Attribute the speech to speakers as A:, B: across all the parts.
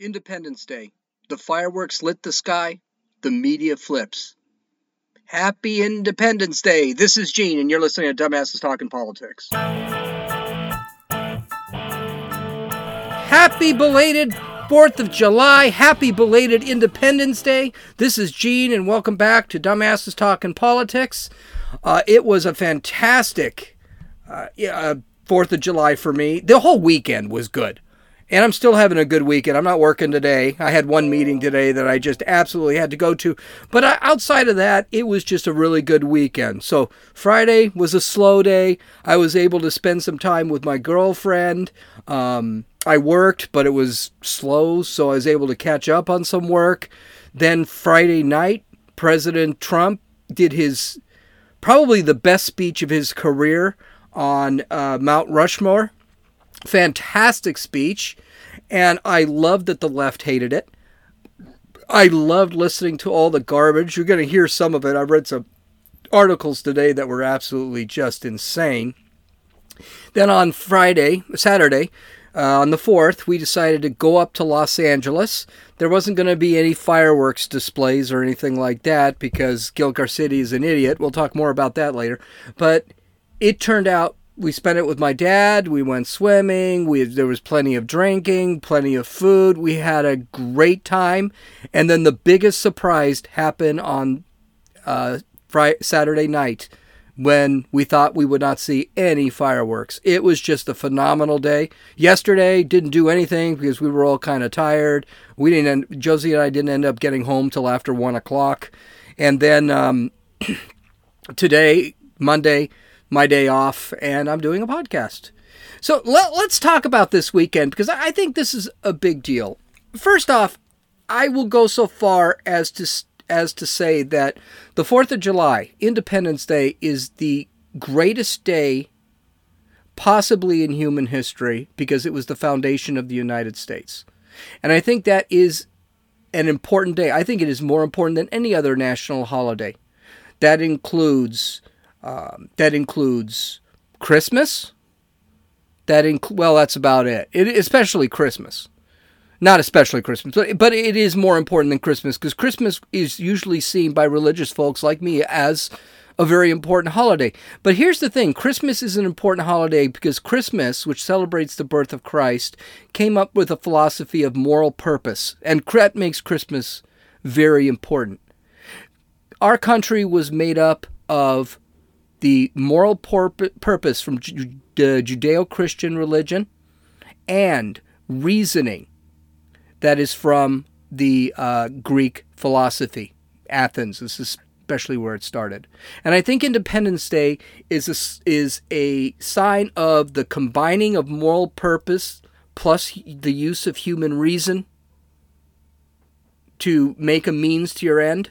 A: Independence Day. The fireworks lit the sky. The media flips. Happy Independence Day. This is Gene, and you're listening to Dumbasses Talking Politics. Happy belated 4th of July. Happy belated Independence Day. This is Gene, and welcome back to Dumbasses Talking Politics. Uh, it was a fantastic uh, yeah, 4th of July for me. The whole weekend was good. And I'm still having a good weekend. I'm not working today. I had one meeting today that I just absolutely had to go to. But outside of that, it was just a really good weekend. So Friday was a slow day. I was able to spend some time with my girlfriend. Um, I worked, but it was slow, so I was able to catch up on some work. Then Friday night, President Trump did his probably the best speech of his career on uh, Mount Rushmore Fantastic speech. And I loved that the left hated it. I loved listening to all the garbage. You're going to hear some of it. I read some articles today that were absolutely just insane. Then on Friday, Saturday, uh, on the 4th, we decided to go up to Los Angeles. There wasn't going to be any fireworks displays or anything like that because Gil Garcetti is an idiot. We'll talk more about that later. But it turned out we spent it with my dad. We went swimming. We there was plenty of drinking, plenty of food. We had a great time. And then the biggest surprise happened on uh, Friday, Saturday night when we thought we would not see any fireworks. It was just a phenomenal day. Yesterday didn't do anything because we were all kind of tired. We didn't. End, Josie and I didn't end up getting home till after one o'clock. And then um, today, Monday my day off and I'm doing a podcast. So let, us talk about this weekend because I think this is a big deal. First off, I will go so far as to as to say that the 4th of July, Independence Day is the greatest day possibly in human history because it was the foundation of the United States. And I think that is an important day. I think it is more important than any other national holiday. That includes um, that includes Christmas. That inc- well, that's about it. it. Especially Christmas, not especially Christmas, but but it is more important than Christmas because Christmas is usually seen by religious folks like me as a very important holiday. But here's the thing Christmas is an important holiday because Christmas, which celebrates the birth of Christ, came up with a philosophy of moral purpose, and that makes Christmas very important. Our country was made up of the moral purpose from the Judeo Christian religion and reasoning that is from the uh, Greek philosophy. Athens This is especially where it started. And I think Independence Day is a, is a sign of the combining of moral purpose plus the use of human reason to make a means to your end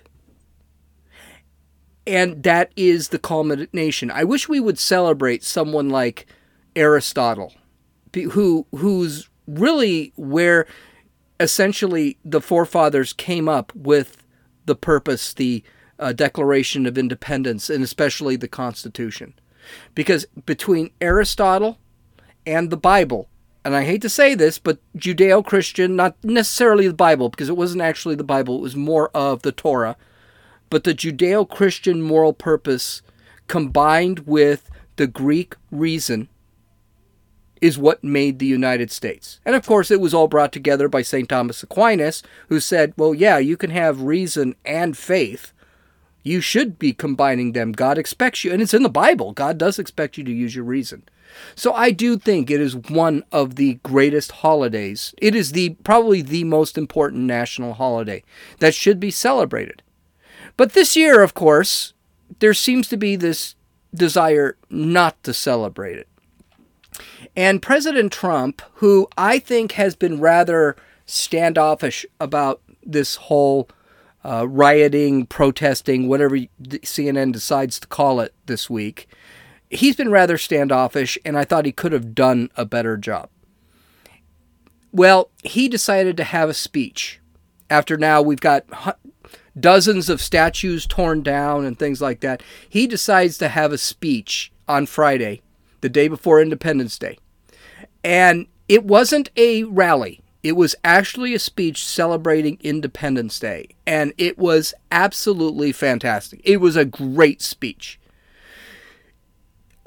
A: and that is the culmination. I wish we would celebrate someone like Aristotle, who who's really where essentially the forefathers came up with the purpose, the uh, Declaration of Independence, and especially the Constitution, because between Aristotle and the Bible. And I hate to say this, but Judeo Christian, not necessarily the Bible, because it wasn't actually the Bible, it was more of the Torah but the Judeo Christian moral purpose combined with the Greek reason is what made the United States. And of course, it was all brought together by St. Thomas Aquinas, who said, well, yeah, you can have reason and faith. You should be combining them. God expects you, and it's in the Bible. God does expect you to use your reason. So I do think it is one of the greatest holidays. It is the probably the most important national holiday that should be celebrated. But this year, of course, there seems to be this desire not to celebrate it. And President Trump, who I think has been rather standoffish about this whole uh, rioting, protesting, whatever CNN decides to call it this week, he's been rather standoffish, and I thought he could have done a better job. Well, he decided to have a speech. After now, we've got dozens of statues torn down and things like that. He decides to have a speech on Friday, the day before Independence Day. And it wasn't a rally. It was actually a speech celebrating Independence Day, and it was absolutely fantastic. It was a great speech.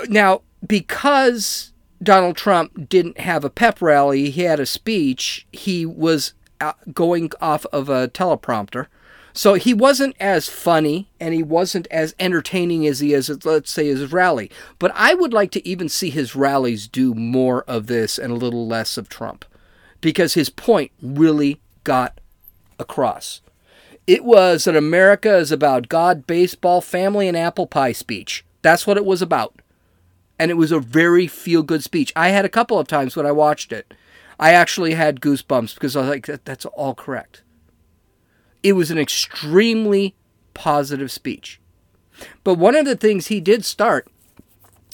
A: Now, because Donald Trump didn't have a pep rally, he had a speech, he was uh, going off of a teleprompter. So he wasn't as funny and he wasn't as entertaining as he is, let's say, his rally. But I would like to even see his rallies do more of this and a little less of Trump because his point really got across. It was that America is about God, baseball, family, and apple pie speech. That's what it was about. And it was a very feel good speech. I had a couple of times when I watched it. I actually had goosebumps because I was like, that's all correct. It was an extremely positive speech. But one of the things he did start,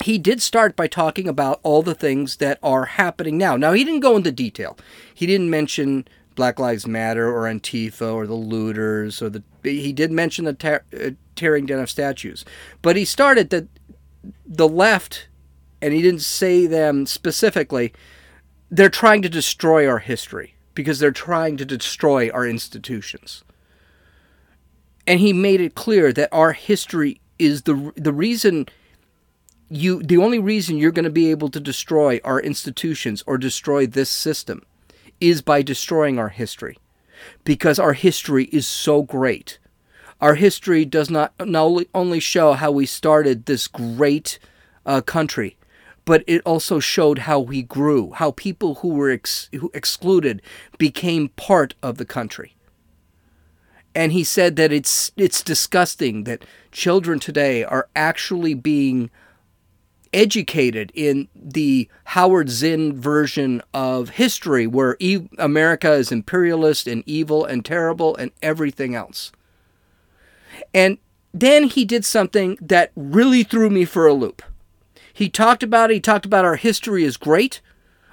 A: he did start by talking about all the things that are happening now. Now, he didn't go into detail. He didn't mention Black Lives Matter or Antifa or the looters or the. He did mention the uh, tearing down of statues, but he started that the left, and he didn't say them specifically. They're trying to destroy our history because they're trying to destroy our institutions. And he made it clear that our history is the the reason you the only reason you're going to be able to destroy our institutions or destroy this system is by destroying our history. Because our history is so great. Our history does not, not only show how we started this great uh, country but it also showed how we grew how people who were ex- who excluded became part of the country and he said that it's it's disgusting that children today are actually being educated in the Howard Zinn version of history, where e- America is imperialist and evil and terrible and everything else. And then he did something that really threw me for a loop. He talked about it, he talked about our history is great.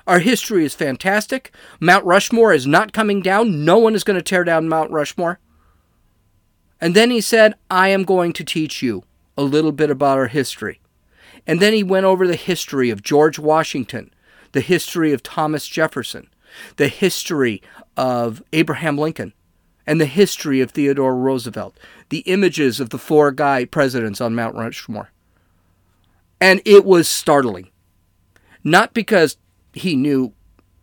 A: Our history is fantastic. Mount Rushmore is not coming down. No one is going to tear down Mount Rushmore. And then he said, I am going to teach you a little bit about our history. And then he went over the history of George Washington, the history of Thomas Jefferson, the history of Abraham Lincoln, and the history of Theodore Roosevelt, the images of the four guy presidents on Mount Rushmore. And it was startling. Not because he knew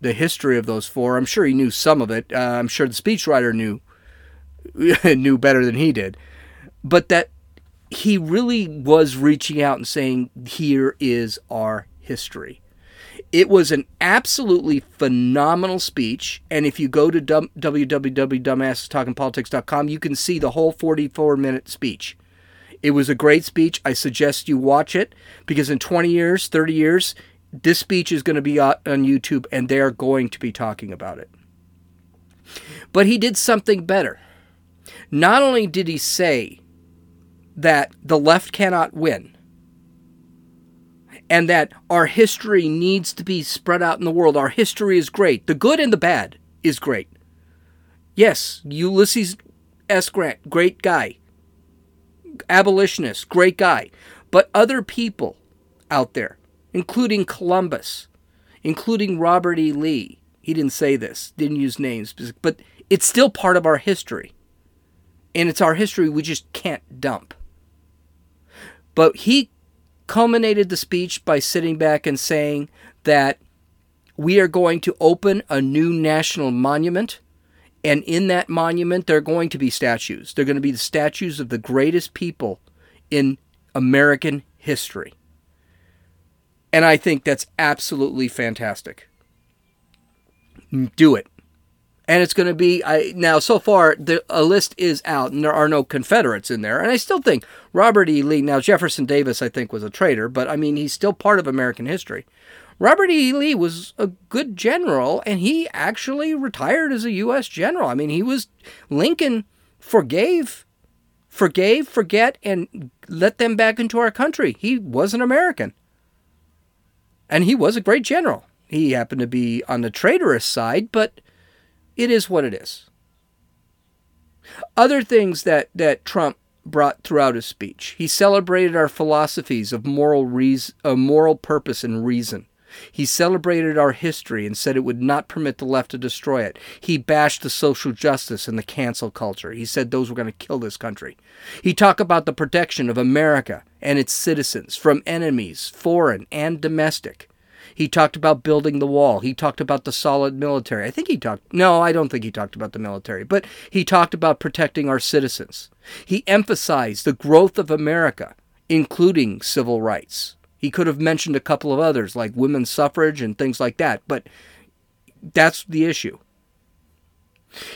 A: the history of those four. I'm sure he knew some of it. Uh, I'm sure the speechwriter knew knew better than he did. But that he really was reaching out and saying, Here is our history. It was an absolutely phenomenal speech. And if you go to www.dumbassestalkingpolitics.com, you can see the whole 44 minute speech. It was a great speech. I suggest you watch it because in 20 years, 30 years, this speech is going to be on YouTube and they're going to be talking about it. But he did something better. Not only did he say that the left cannot win and that our history needs to be spread out in the world. Our history is great. The good and the bad is great. Yes, Ulysses S. Grant, great guy. Abolitionist, great guy. But other people out there, including Columbus, including Robert E. Lee, he didn't say this, didn't use names, but it's still part of our history. And it's our history we just can't dump. But he culminated the speech by sitting back and saying that we are going to open a new national monument. And in that monument, there are going to be statues. They're going to be the statues of the greatest people in American history. And I think that's absolutely fantastic. Do it and it's going to be I now so far the a list is out and there are no Confederates in there and I still think Robert E. Lee now Jefferson Davis I think was a traitor but I mean he's still part of American history. Robert E. Lee was a good general and he actually retired as a U.S. general. I mean he was Lincoln forgave forgave forget and let them back into our country. He was an American and he was a great general. He happened to be on the traitorous side but it is what it is. Other things that, that Trump brought throughout his speech. He celebrated our philosophies of moral reason, uh, moral purpose and reason. He celebrated our history and said it would not permit the left to destroy it. He bashed the social justice and the cancel culture. He said those were going to kill this country. He talked about the protection of America and its citizens from enemies, foreign and domestic. He talked about building the wall. He talked about the solid military. I think he talked, no, I don't think he talked about the military, but he talked about protecting our citizens. He emphasized the growth of America, including civil rights. He could have mentioned a couple of others, like women's suffrage and things like that, but that's the issue.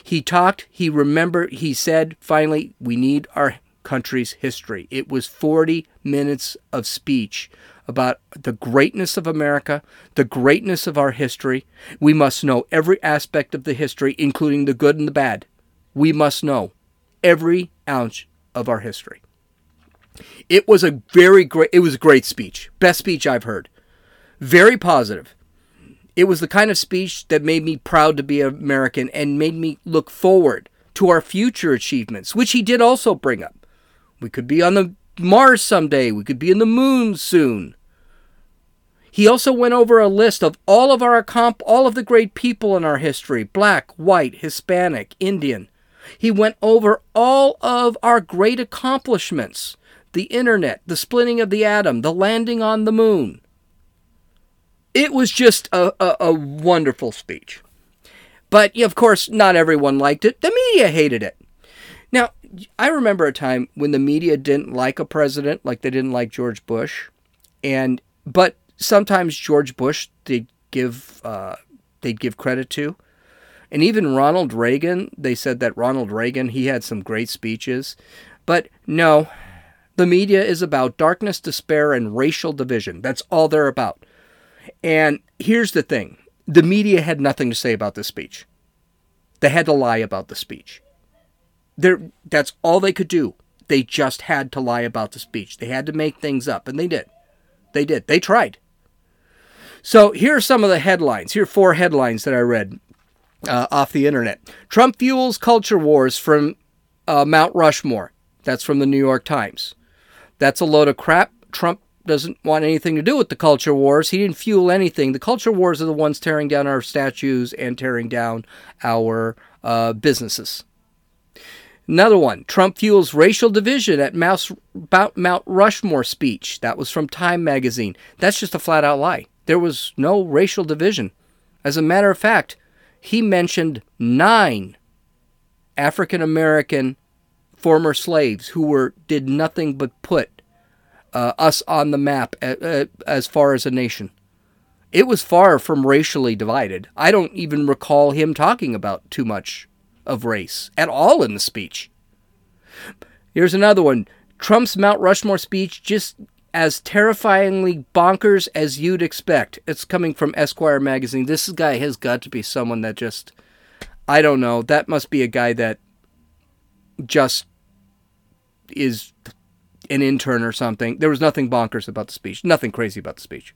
A: He talked, he remembered, he said, finally, we need our country's history. It was 40 minutes of speech about the greatness of America, the greatness of our history. We must know every aspect of the history, including the good and the bad. We must know every ounce of our history. It was a very great it was a great speech. Best speech I've heard. Very positive. It was the kind of speech that made me proud to be American and made me look forward to our future achievements, which he did also bring up. We could be on the Mars someday. We could be in the moon soon. He also went over a list of all of our comp all of the great people in our history, black, white, Hispanic, Indian. He went over all of our great accomplishments the internet, the splitting of the atom, the landing on the moon. It was just a, a, a wonderful speech. But of course, not everyone liked it. The media hated it. Now, I remember a time when the media didn't like a president, like they didn't like George Bush, and but sometimes George Bush they give uh, they'd give credit to, and even Ronald Reagan. They said that Ronald Reagan he had some great speeches, but no, the media is about darkness, despair, and racial division. That's all they're about. And here's the thing the media had nothing to say about this speech. They had to lie about the speech. They're, that's all they could do. They just had to lie about the speech. They had to make things up, and they did. They did. They tried. So here are some of the headlines. Here are four headlines that I read uh, off the internet. Trump fuels culture wars from uh, Mount Rushmore. That's from the New York Times. That's a load of crap. Trump doesn't want anything to do with the culture wars. He didn't fuel anything. The culture wars are the ones tearing down our statues and tearing down our uh, businesses. Another one Trump fuels racial division at Mount Rushmore speech. That was from Time magazine. That's just a flat out lie. There was no racial division. As a matter of fact, he mentioned nine African American former slaves who were did nothing but put uh, us on the map as far as a nation. It was far from racially divided. I don't even recall him talking about too much of race at all in the speech. Here's another one. Trump's Mount Rushmore speech just as terrifyingly bonkers as you'd expect. It's coming from Esquire magazine. This guy has got to be someone that just I don't know. That must be a guy that just is an intern or something. There was nothing bonkers about the speech, nothing crazy about the speech.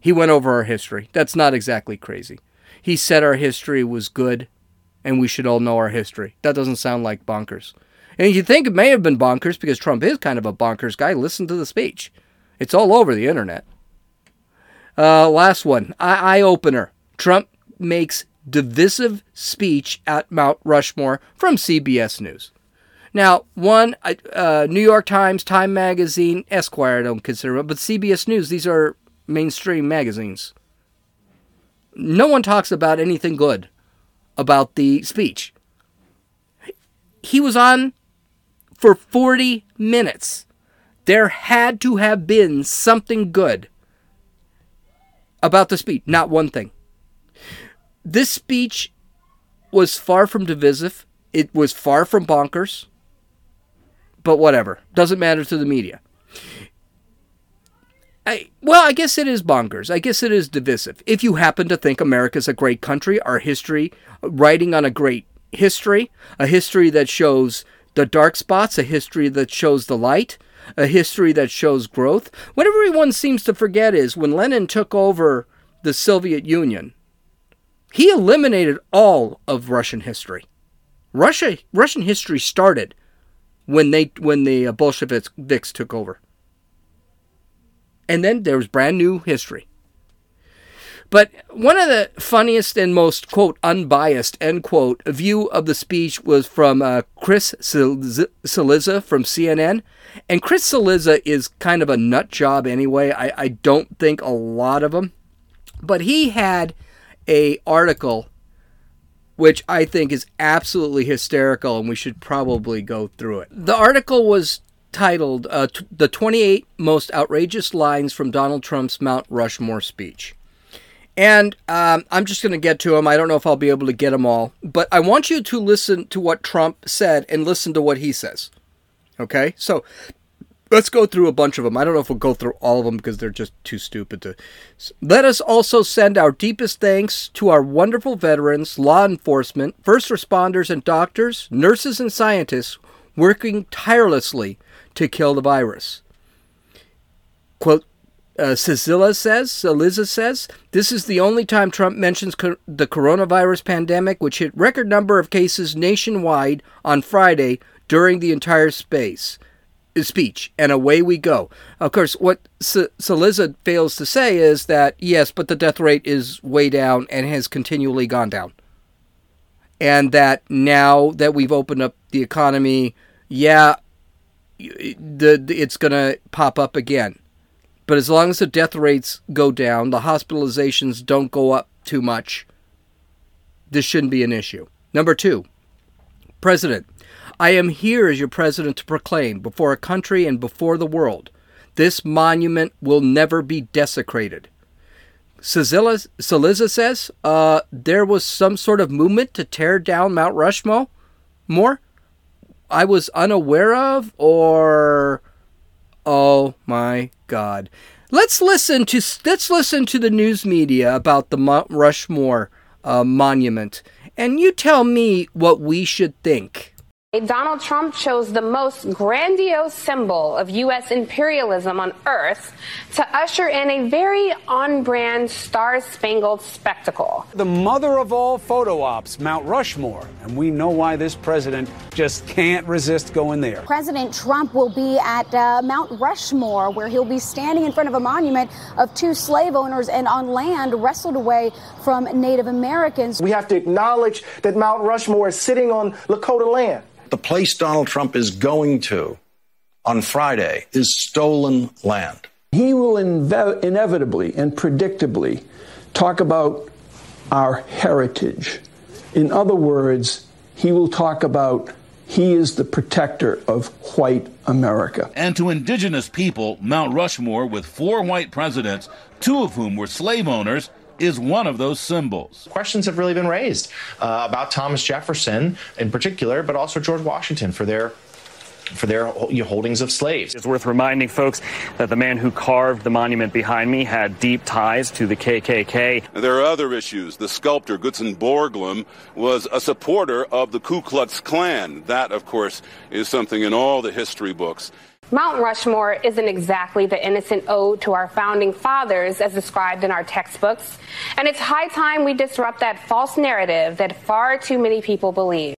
A: He went over our history. That's not exactly crazy. He said our history was good and we should all know our history. That doesn't sound like bonkers. And you think it may have been bonkers because Trump is kind of a bonkers guy. Listen to the speech, it's all over the internet. Uh, last one eye opener. Trump makes divisive speech at Mount Rushmore from CBS News. Now, one, uh, New York Times, Time Magazine, Esquire, I don't consider it, but CBS News, these are mainstream magazines. No one talks about anything good about the speech. He was on for 40 minutes. There had to have been something good about the speech, not one thing. This speech was far from divisive, it was far from bonkers but whatever. Doesn't matter to the media. I, well, I guess it is bonkers. I guess it is divisive. If you happen to think America's a great country, our history, writing on a great history, a history that shows the dark spots, a history that shows the light, a history that shows growth. What everyone seems to forget is when Lenin took over the Soviet Union, he eliminated all of Russian history. Russia, Russian history started when they when the Bolsheviks took over. And then there was brand new history. But one of the funniest and most, quote, unbiased, end quote, view of the speech was from uh, Chris Cillizza from CNN. And Chris Cillizza is kind of a nut job anyway. I, I don't think a lot of them. But he had a article which I think is absolutely hysterical, and we should probably go through it. The article was titled uh, t- The 28 Most Outrageous Lines from Donald Trump's Mount Rushmore Speech. And um, I'm just going to get to them. I don't know if I'll be able to get them all, but I want you to listen to what Trump said and listen to what he says. Okay? So let's go through a bunch of them. I don't know if we'll go through all of them because they're just too stupid to. Let us also send our deepest thanks to our wonderful veterans, law enforcement, first responders, and doctors, nurses, and scientists working tirelessly to kill the virus. Quote, uh, Cecilia says, Eliza says, this is the only time Trump mentions co- the coronavirus pandemic, which hit record number of cases nationwide on Friday during the entire space speech, and away we go. Of course, what S- Cillizza fails to say is that yes, but the death rate is way down and has continually gone down, and that now that we've opened up the economy, yeah, the, the it's going to pop up again. But as long as the death rates go down, the hospitalizations don't go up too much, this shouldn't be an issue. Number two, President, I am here as your president to proclaim before a country and before the world this monument will never be desecrated. Cillizza says uh, there was some sort of movement to tear down Mount Rushmore. More? I was unaware of, or oh my God. Let's listen to let's listen to the news media about the Mount Rushmore uh, monument, and you tell me what we should think.
B: Donald Trump chose the most grandiose symbol of U.S. imperialism on earth to usher in a very on brand, star spangled spectacle.
C: The mother of all photo ops, Mount Rushmore. And we know why this president just can't resist going there.
D: President Trump will be at uh, Mount Rushmore, where he'll be standing in front of a monument of two slave owners and on land wrestled away from Native Americans.
E: We have to acknowledge that Mount Rushmore is sitting on Lakota land
F: the place Donald Trump is going to on Friday is stolen land.
G: He will inve- inevitably and predictably talk about our heritage. In other words, he will talk about he is the protector of white America.
H: And to indigenous people, Mount Rushmore, with four white presidents, two of whom were slave owners, is one of those symbols.
I: Questions have really been raised uh, about Thomas Jefferson in particular, but also George Washington for their for their holdings of slaves.
J: It's worth reminding folks that the man who carved the monument behind me had deep ties to the KKK.
K: There are other issues. The sculptor Gutzon Borglum was a supporter of the Ku Klux Klan. That, of course, is something in all the history books.
B: Mount Rushmore isn't exactly the innocent ode to our founding fathers as described in our textbooks, and it's high time we disrupt that false narrative that far too many people believe.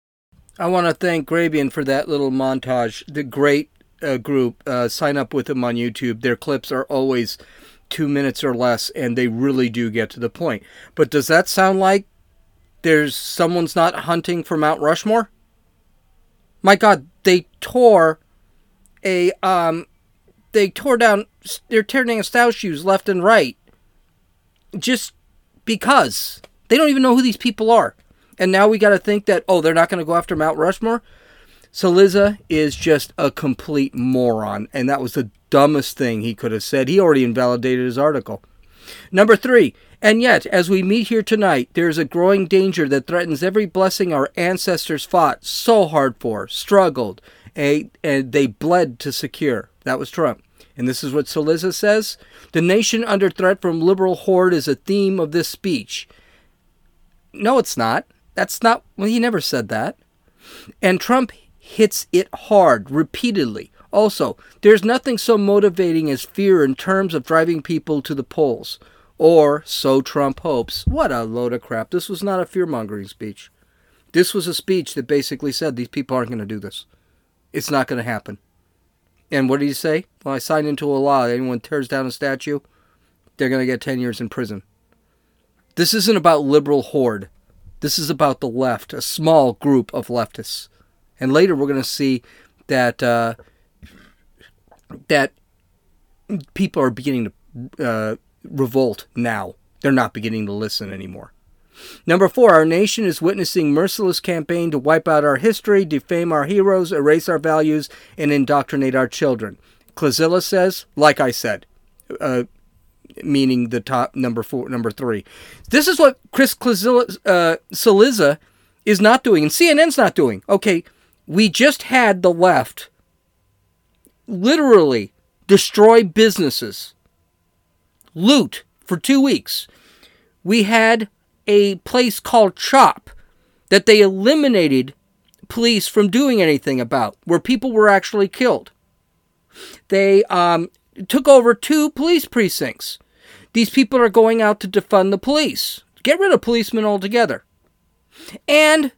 A: I want to thank Grabien for that little montage. The great uh, group, uh, sign up with them on YouTube. Their clips are always two minutes or less, and they really do get to the point. But does that sound like there's someone's not hunting for Mount Rushmore? My God, they tore a um, they tore down. They're tearing down statues left and right, just because they don't even know who these people are. And now we got to think that oh, they're not going to go after Mount Rushmore. Cillizza is just a complete moron, and that was the dumbest thing he could have said. He already invalidated his article. Number three, and yet, as we meet here tonight, there is a growing danger that threatens every blessing our ancestors fought so hard for, struggled, and they bled to secure. That was Trump. And this is what Cillizza says The nation under threat from liberal horde is a theme of this speech. No, it's not. That's not, well, he never said that. And Trump hits it hard, repeatedly. Also, there's nothing so motivating as fear in terms of driving people to the polls. Or, so Trump hopes. What a load of crap. This was not a fear mongering speech. This was a speech that basically said these people aren't going to do this. It's not going to happen. And what did he say? Well, I signed into a law. that Anyone tears down a statue, they're going to get 10 years in prison. This isn't about liberal horde. This is about the left, a small group of leftists. And later we're going to see that uh, that people are beginning to uh, revolt now. They're not beginning to listen anymore. Number four, our nation is witnessing merciless campaign to wipe out our history, defame our heroes, erase our values, and indoctrinate our children. Klazilla says, like I said, uh, meaning the top number four, number three. This is what Chris Klazilla, uh, Cillizza is not doing, and CNN's not doing. Okay, we just had the left literally destroy businesses, loot for two weeks. We had a place called CHOP that they eliminated police from doing anything about, where people were actually killed. They um, took over two police precincts. These people are going out to defund the police, get rid of policemen altogether. And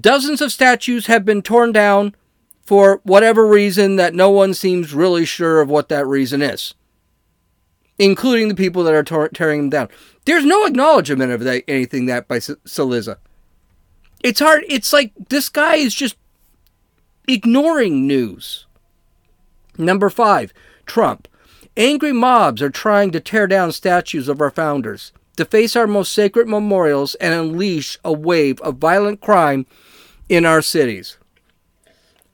A: dozens of statues have been torn down for whatever reason that no one seems really sure of what that reason is, including the people that are tor- tearing them down. There's no acknowledgement of that, anything that by S- Cillizza. It's hard. It's like this guy is just ignoring news. Number five, Trump. Angry mobs are trying to tear down statues of our founders, deface our most sacred memorials, and unleash a wave of violent crime in our cities.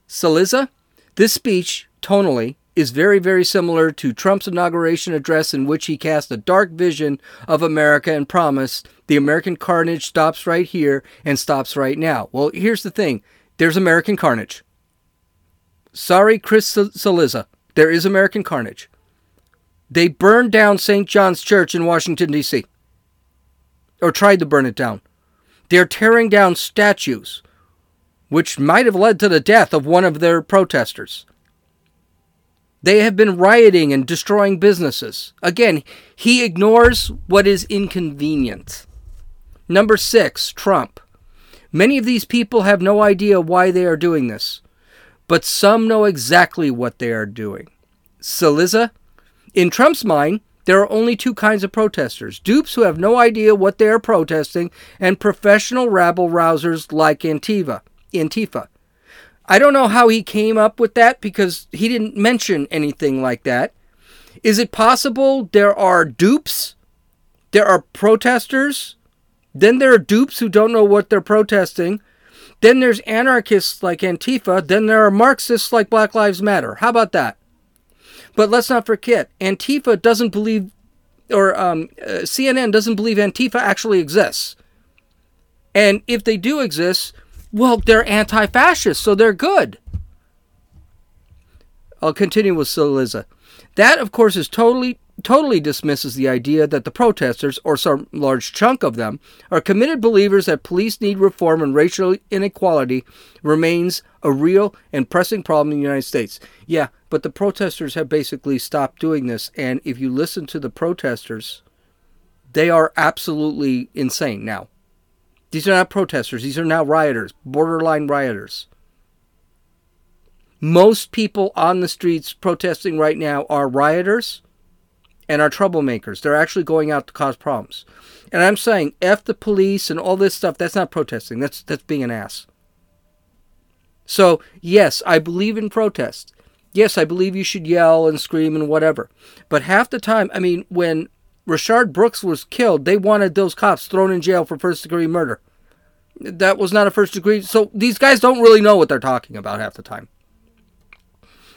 A: Cillizza, this speech, tonally, is very, very similar to Trump's inauguration address, in which he cast a dark vision of America and promised the American carnage stops right here and stops right now. Well, here's the thing there's American carnage. Sorry, Chris Cillizza, there is American carnage. They burned down St. John's Church in Washington, D.C., or tried to burn it down. They're tearing down statues which might have led to the death of one of their protesters. They have been rioting and destroying businesses. Again, he ignores what is inconvenient. Number six, Trump. Many of these people have no idea why they are doing this, but some know exactly what they are doing. Cillizza? In Trump's mind, there are only two kinds of protesters dupes who have no idea what they are protesting, and professional rabble rousers like Antifa. Antifa. I don't know how he came up with that because he didn't mention anything like that. Is it possible there are dupes? There are protesters? Then there are dupes who don't know what they're protesting. Then there's anarchists like Antifa. Then there are Marxists like Black Lives Matter. How about that? But let's not forget, Antifa doesn't believe, or um, uh, CNN doesn't believe Antifa actually exists. And if they do exist, well, they're anti fascist, so they're good. I'll continue with Cillizza. That, of course, is totally totally dismisses the idea that the protesters, or some large chunk of them, are committed believers that police need reform and racial inequality remains a real and pressing problem in the United States. Yeah, but the protesters have basically stopped doing this, and if you listen to the protesters, they are absolutely insane now. These are not protesters. These are now rioters, borderline rioters. Most people on the streets protesting right now are rioters and are troublemakers. They're actually going out to cause problems. And I'm saying F the police and all this stuff, that's not protesting. That's that's being an ass. So, yes, I believe in protest. Yes, I believe you should yell and scream and whatever. But half the time, I mean, when Rayshard Brooks was killed, they wanted those cops thrown in jail for first degree murder. That was not a first degree. So these guys don't really know what they're talking about half the time.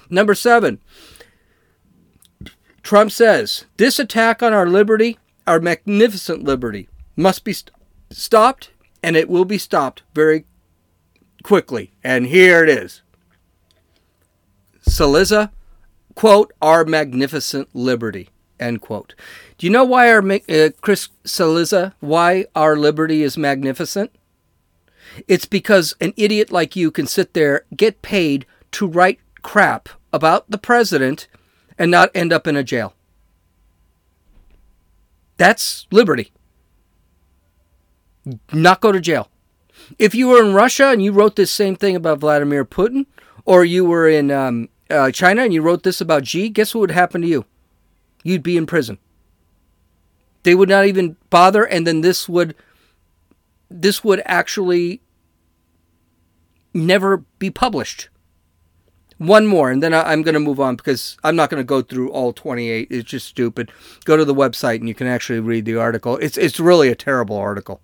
A: Number seven, Trump says this attack on our liberty, our magnificent liberty, must be st- stopped, and it will be stopped very quickly. And here it is. Cillizza, quote, our magnificent liberty, end quote. Do you know why our, uh, Chris Cillizza, why our liberty is magnificent? It's because an idiot like you can sit there, get paid to write crap about the president and not end up in a jail. That's liberty. Not go to jail. If you were in Russia and you wrote this same thing about Vladimir Putin, or you were in um, uh, China and you wrote this about Xi, guess what would happen to you? You'd be in prison. They would not even bother, and then this would this would actually never be published. One more, and then I, am going to move on because I'm not going to go through all 28. It's just stupid. Go to the website and you can actually read the article. It's it's really a terrible article.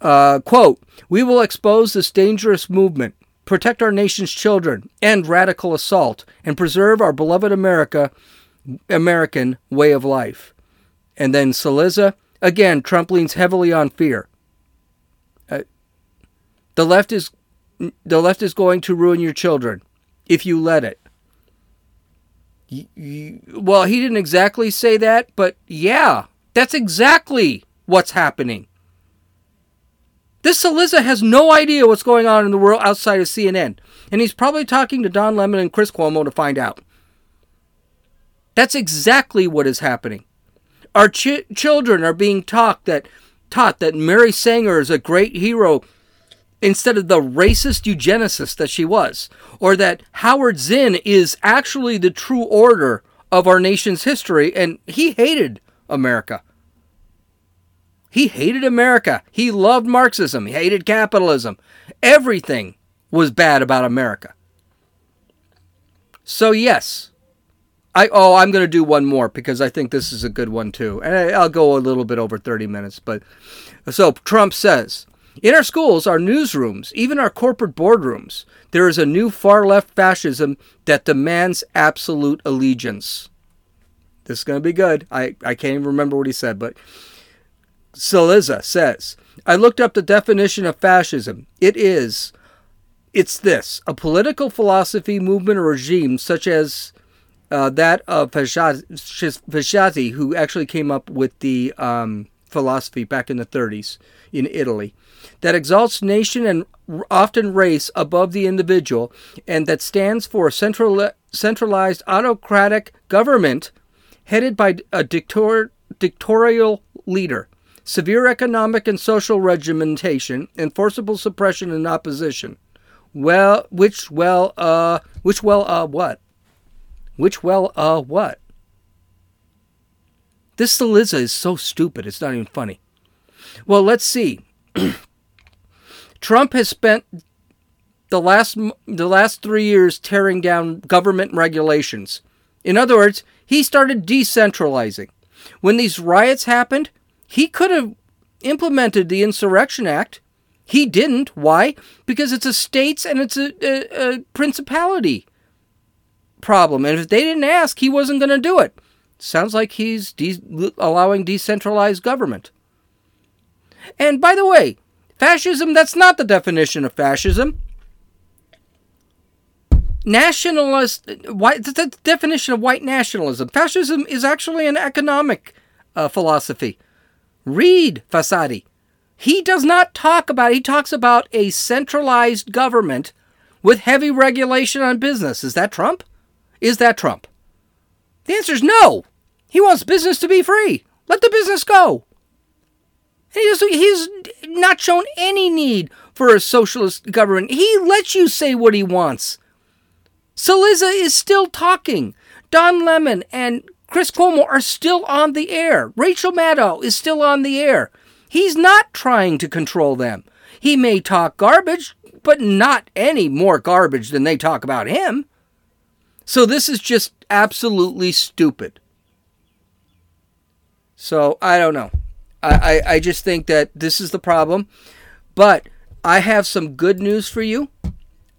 A: Uh, quote: We will expose this dangerous movement, protect our nation's children, end radical assault, and preserve our beloved America, American way of life. And then Cillizza again. Trump leans heavily on fear. Uh, the left is the left is going to ruin your children if you let it. well, he didn't exactly say that, but yeah, that's exactly what's happening. This Cillizza has no idea what's going on in the world outside of CNN, and he's probably talking to Don Lemon and Chris Cuomo to find out. That's exactly what is happening. Our ch- children are being taught that taught that Mary Sanger is a great hero instead of the racist eugenicist that she was, or that Howard Zinn is actually the true order of our nation's history, and he hated America. He hated America. He loved Marxism. He hated capitalism. Everything was bad about America. So, yes. I, oh, I'm going to do one more because I think this is a good one too. And I'll go a little bit over 30 minutes. But so Trump says in our schools, our newsrooms, even our corporate boardrooms, there is a new far left fascism that demands absolute allegiance. This is going to be good. I, I can't even remember what he said, but Cillizza says, I looked up the definition of fascism. It is, it's this a political philosophy, movement, or regime such as uh, that of Fasciati, who actually came up with the um, philosophy back in the 30s in Italy that exalts nation and often race above the individual, and that stands for a central, centralized autocratic government headed by a dictator, dictatorial leader, severe economic and social regimentation, and forcible suppression and opposition. Well, which well, uh, which well, uh, what? Which well, uh, what? This Cillizza is so stupid, it's not even funny. Well, let's see. Trump has spent the last the last 3 years tearing down government regulations. In other words, he started decentralizing. When these riots happened, he could have implemented the Insurrection Act. He didn't. Why? Because it's a states and it's a, a, a principality problem. And if they didn't ask, he wasn't going to do it. Sounds like he's de- allowing decentralized government. And by the way, fascism, that's not the definition of fascism. Nationalist, white, the definition of white nationalism. Fascism is actually an economic uh, philosophy. Read Fasadi. He does not talk about, he talks about a centralized government with heavy regulation on business. Is that Trump? Is that Trump? The answer is no. He wants business to be free. Let the business go. He's, he's not shown any need for a socialist government. He lets you say what he wants. Cillizza is still talking. Don Lemon and Chris Cuomo are still on the air. Rachel Maddow is still on the air. He's not trying to control them. He may talk garbage, but not any more garbage than they talk about him. So this is just absolutely stupid. So I don't know. I, I, I just think that this is the problem. But I have some good news for you.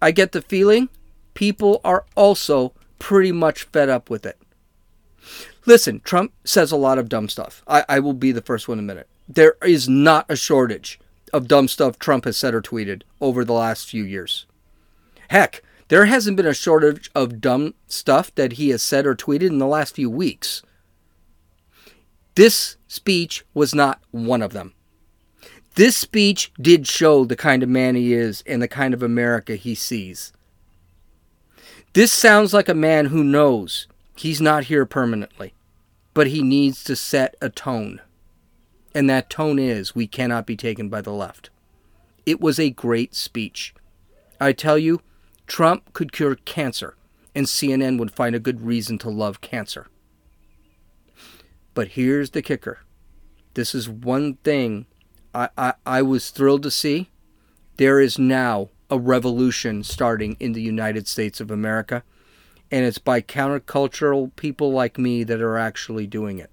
A: I get the feeling people are also pretty much fed up with it. Listen, Trump says a lot of dumb stuff. I, I will be the first one to admit it. There is not a shortage of dumb stuff Trump has said or tweeted over the last few years. Heck, there hasn't been a shortage of dumb stuff that he has said or tweeted in the last few weeks. This speech was not one of them. This speech did show the kind of man he is and the kind of America he sees. This sounds like a man who knows he's not here permanently, but he needs to set a tone. And that tone is we cannot be taken by the left. It was a great speech. I tell you, Trump could cure cancer, and CNN would find a good reason to love cancer. But here's the kicker This is one thing I, I, I was thrilled to see. There is now a revolution starting in the United States of America, and it's by countercultural people like me that are actually doing it.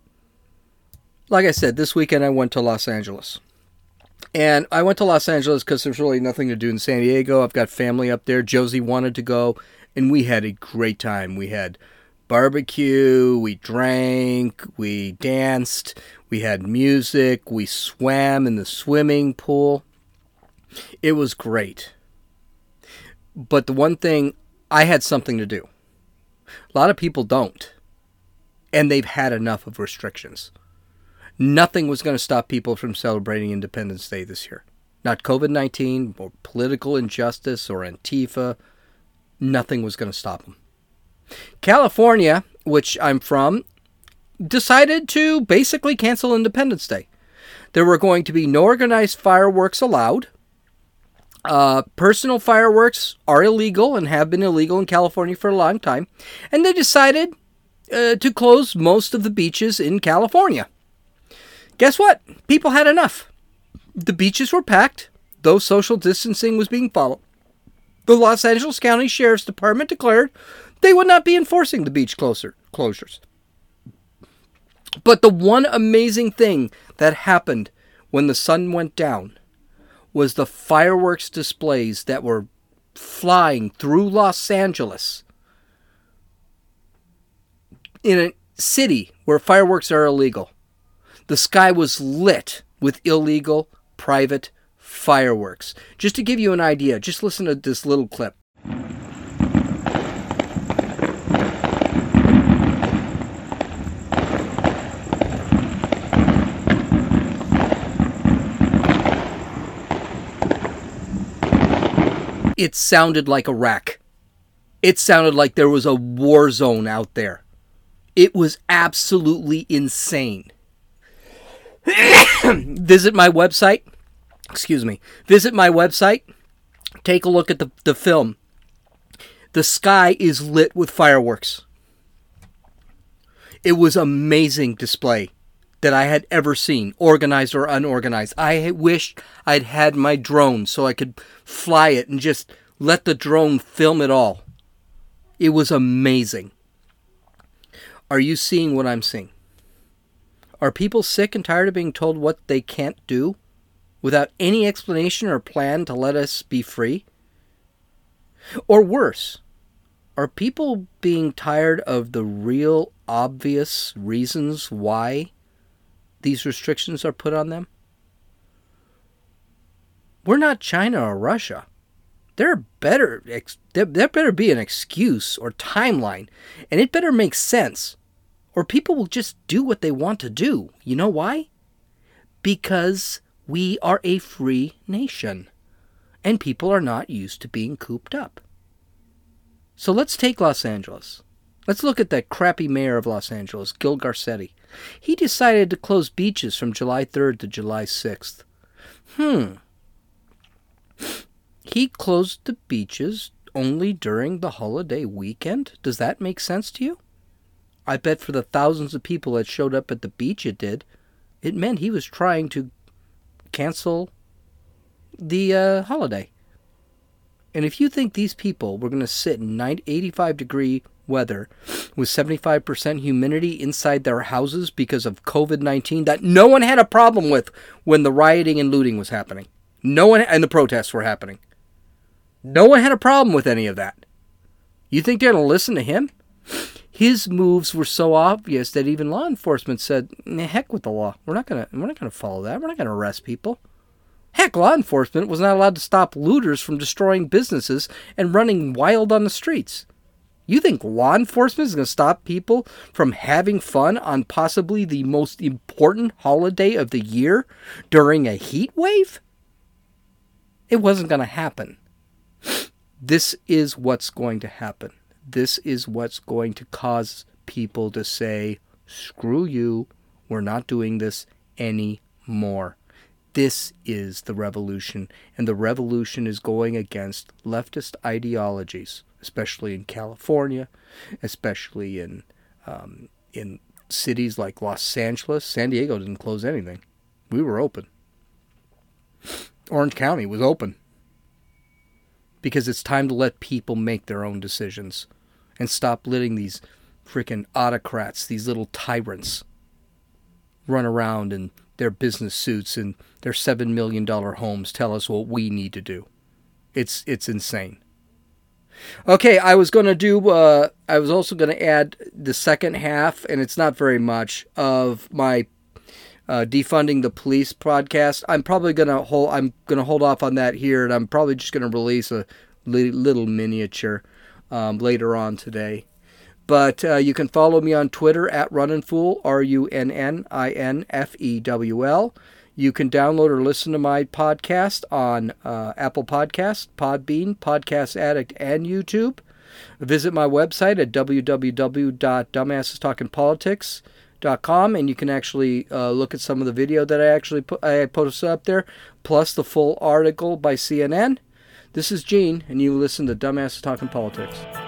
A: Like I said, this weekend I went to Los Angeles. And I went to Los Angeles because there's really nothing to do in San Diego. I've got family up there. Josie wanted to go, and we had a great time. We had barbecue, we drank, we danced, we had music, we swam in the swimming pool. It was great. But the one thing, I had something to do. A lot of people don't. And they've had enough of restrictions. Nothing was going to stop people from celebrating Independence Day this year. Not COVID 19 or political injustice or Antifa. Nothing was going to stop them. California, which I'm from, decided to basically cancel Independence Day. There were going to be no organized fireworks allowed. Uh, personal fireworks are illegal and have been illegal in California for a long time. And they decided uh, to close most of the beaches in California. Guess what? People had enough. The beaches were packed, though social distancing was being followed. The Los Angeles County Sheriff's Department declared they would not be enforcing the beach closer, closures. But the one amazing thing that happened when the sun went down was the fireworks displays that were flying through Los Angeles in a city where fireworks are illegal. The sky was lit with illegal private fireworks. Just to give you an idea, just listen to this little clip. It sounded like Iraq. It sounded like there was a war zone out there. It was absolutely insane. Visit my website. Excuse me. Visit my website. Take a look at the, the film. The sky is lit with fireworks. It was amazing display that I had ever seen, organized or unorganized. I wished I'd had my drone so I could fly it and just let the drone film it all. It was amazing. Are you seeing what I'm seeing? Are people sick and tired of being told what they can't do without any explanation or plan to let us be free? Or worse, are people being tired of the real obvious reasons why these restrictions are put on them? We're not China or Russia. There better there better be an excuse or timeline, and it better make sense, or people will just do what they want to do. You know why? Because we are a free nation, and people are not used to being cooped up. So let's take Los Angeles. Let's look at that crappy mayor of Los Angeles, Gil Garcetti. He decided to close beaches from July 3rd to July 6th. Hmm. He closed the beaches only during the holiday weekend? Does that make sense to you? I bet for the thousands of people that showed up at the beach it did. It meant he was trying to cancel the uh, holiday. And if you think these people were going to sit in 90, 85 degree weather with 75% humidity inside their houses because of COVID 19 that no one had a problem with when the rioting and looting was happening. No one, and the protests were happening. No one had a problem with any of that. You think they're going to listen to him? His moves were so obvious that even law enforcement said, "Heck with the law. We're not to we're not to follow that. We're not to arrest people." Heck, law enforcement was not allowed to stop looters from destroying businesses and running wild on the streets. You think law enforcement is going to stop people from having fun on possibly the most important holiday of the year during a heat wave? It wasn't going to happen. This is what's going to happen. This is what's going to cause people to say, screw you, we're not doing this anymore. This is the revolution, and the revolution is going against leftist ideologies, especially in California, especially in um, in cities like Los Angeles, San Diego didn't close anything. We were open. Orange County was open. Because it's time to let people make their own decisions and stop letting these freaking autocrats, these little tyrants, run around in their business suits and their $7 million homes tell us what we need to do. It's, it's insane. Okay, I was going to do, uh, I was also going to add the second half, and it's not very much, of my uh, defunding the police podcast. I'm probably gonna hold. I'm gonna hold off on that here, and I'm probably just gonna release a li- little miniature um, later on today. But uh, you can follow me on Twitter at Runninfewl, R U N N I N F E W L. You can download or listen to my podcast on uh, Apple Podcast, Podbean, Podcast Addict, and YouTube. Visit my website at www.dumbassestalkingpolitics.com and you can actually uh, look at some of the video that I actually put, I posted up there, plus the full article by CNN. This is Gene, and you listen to Dumbasses Talking Politics.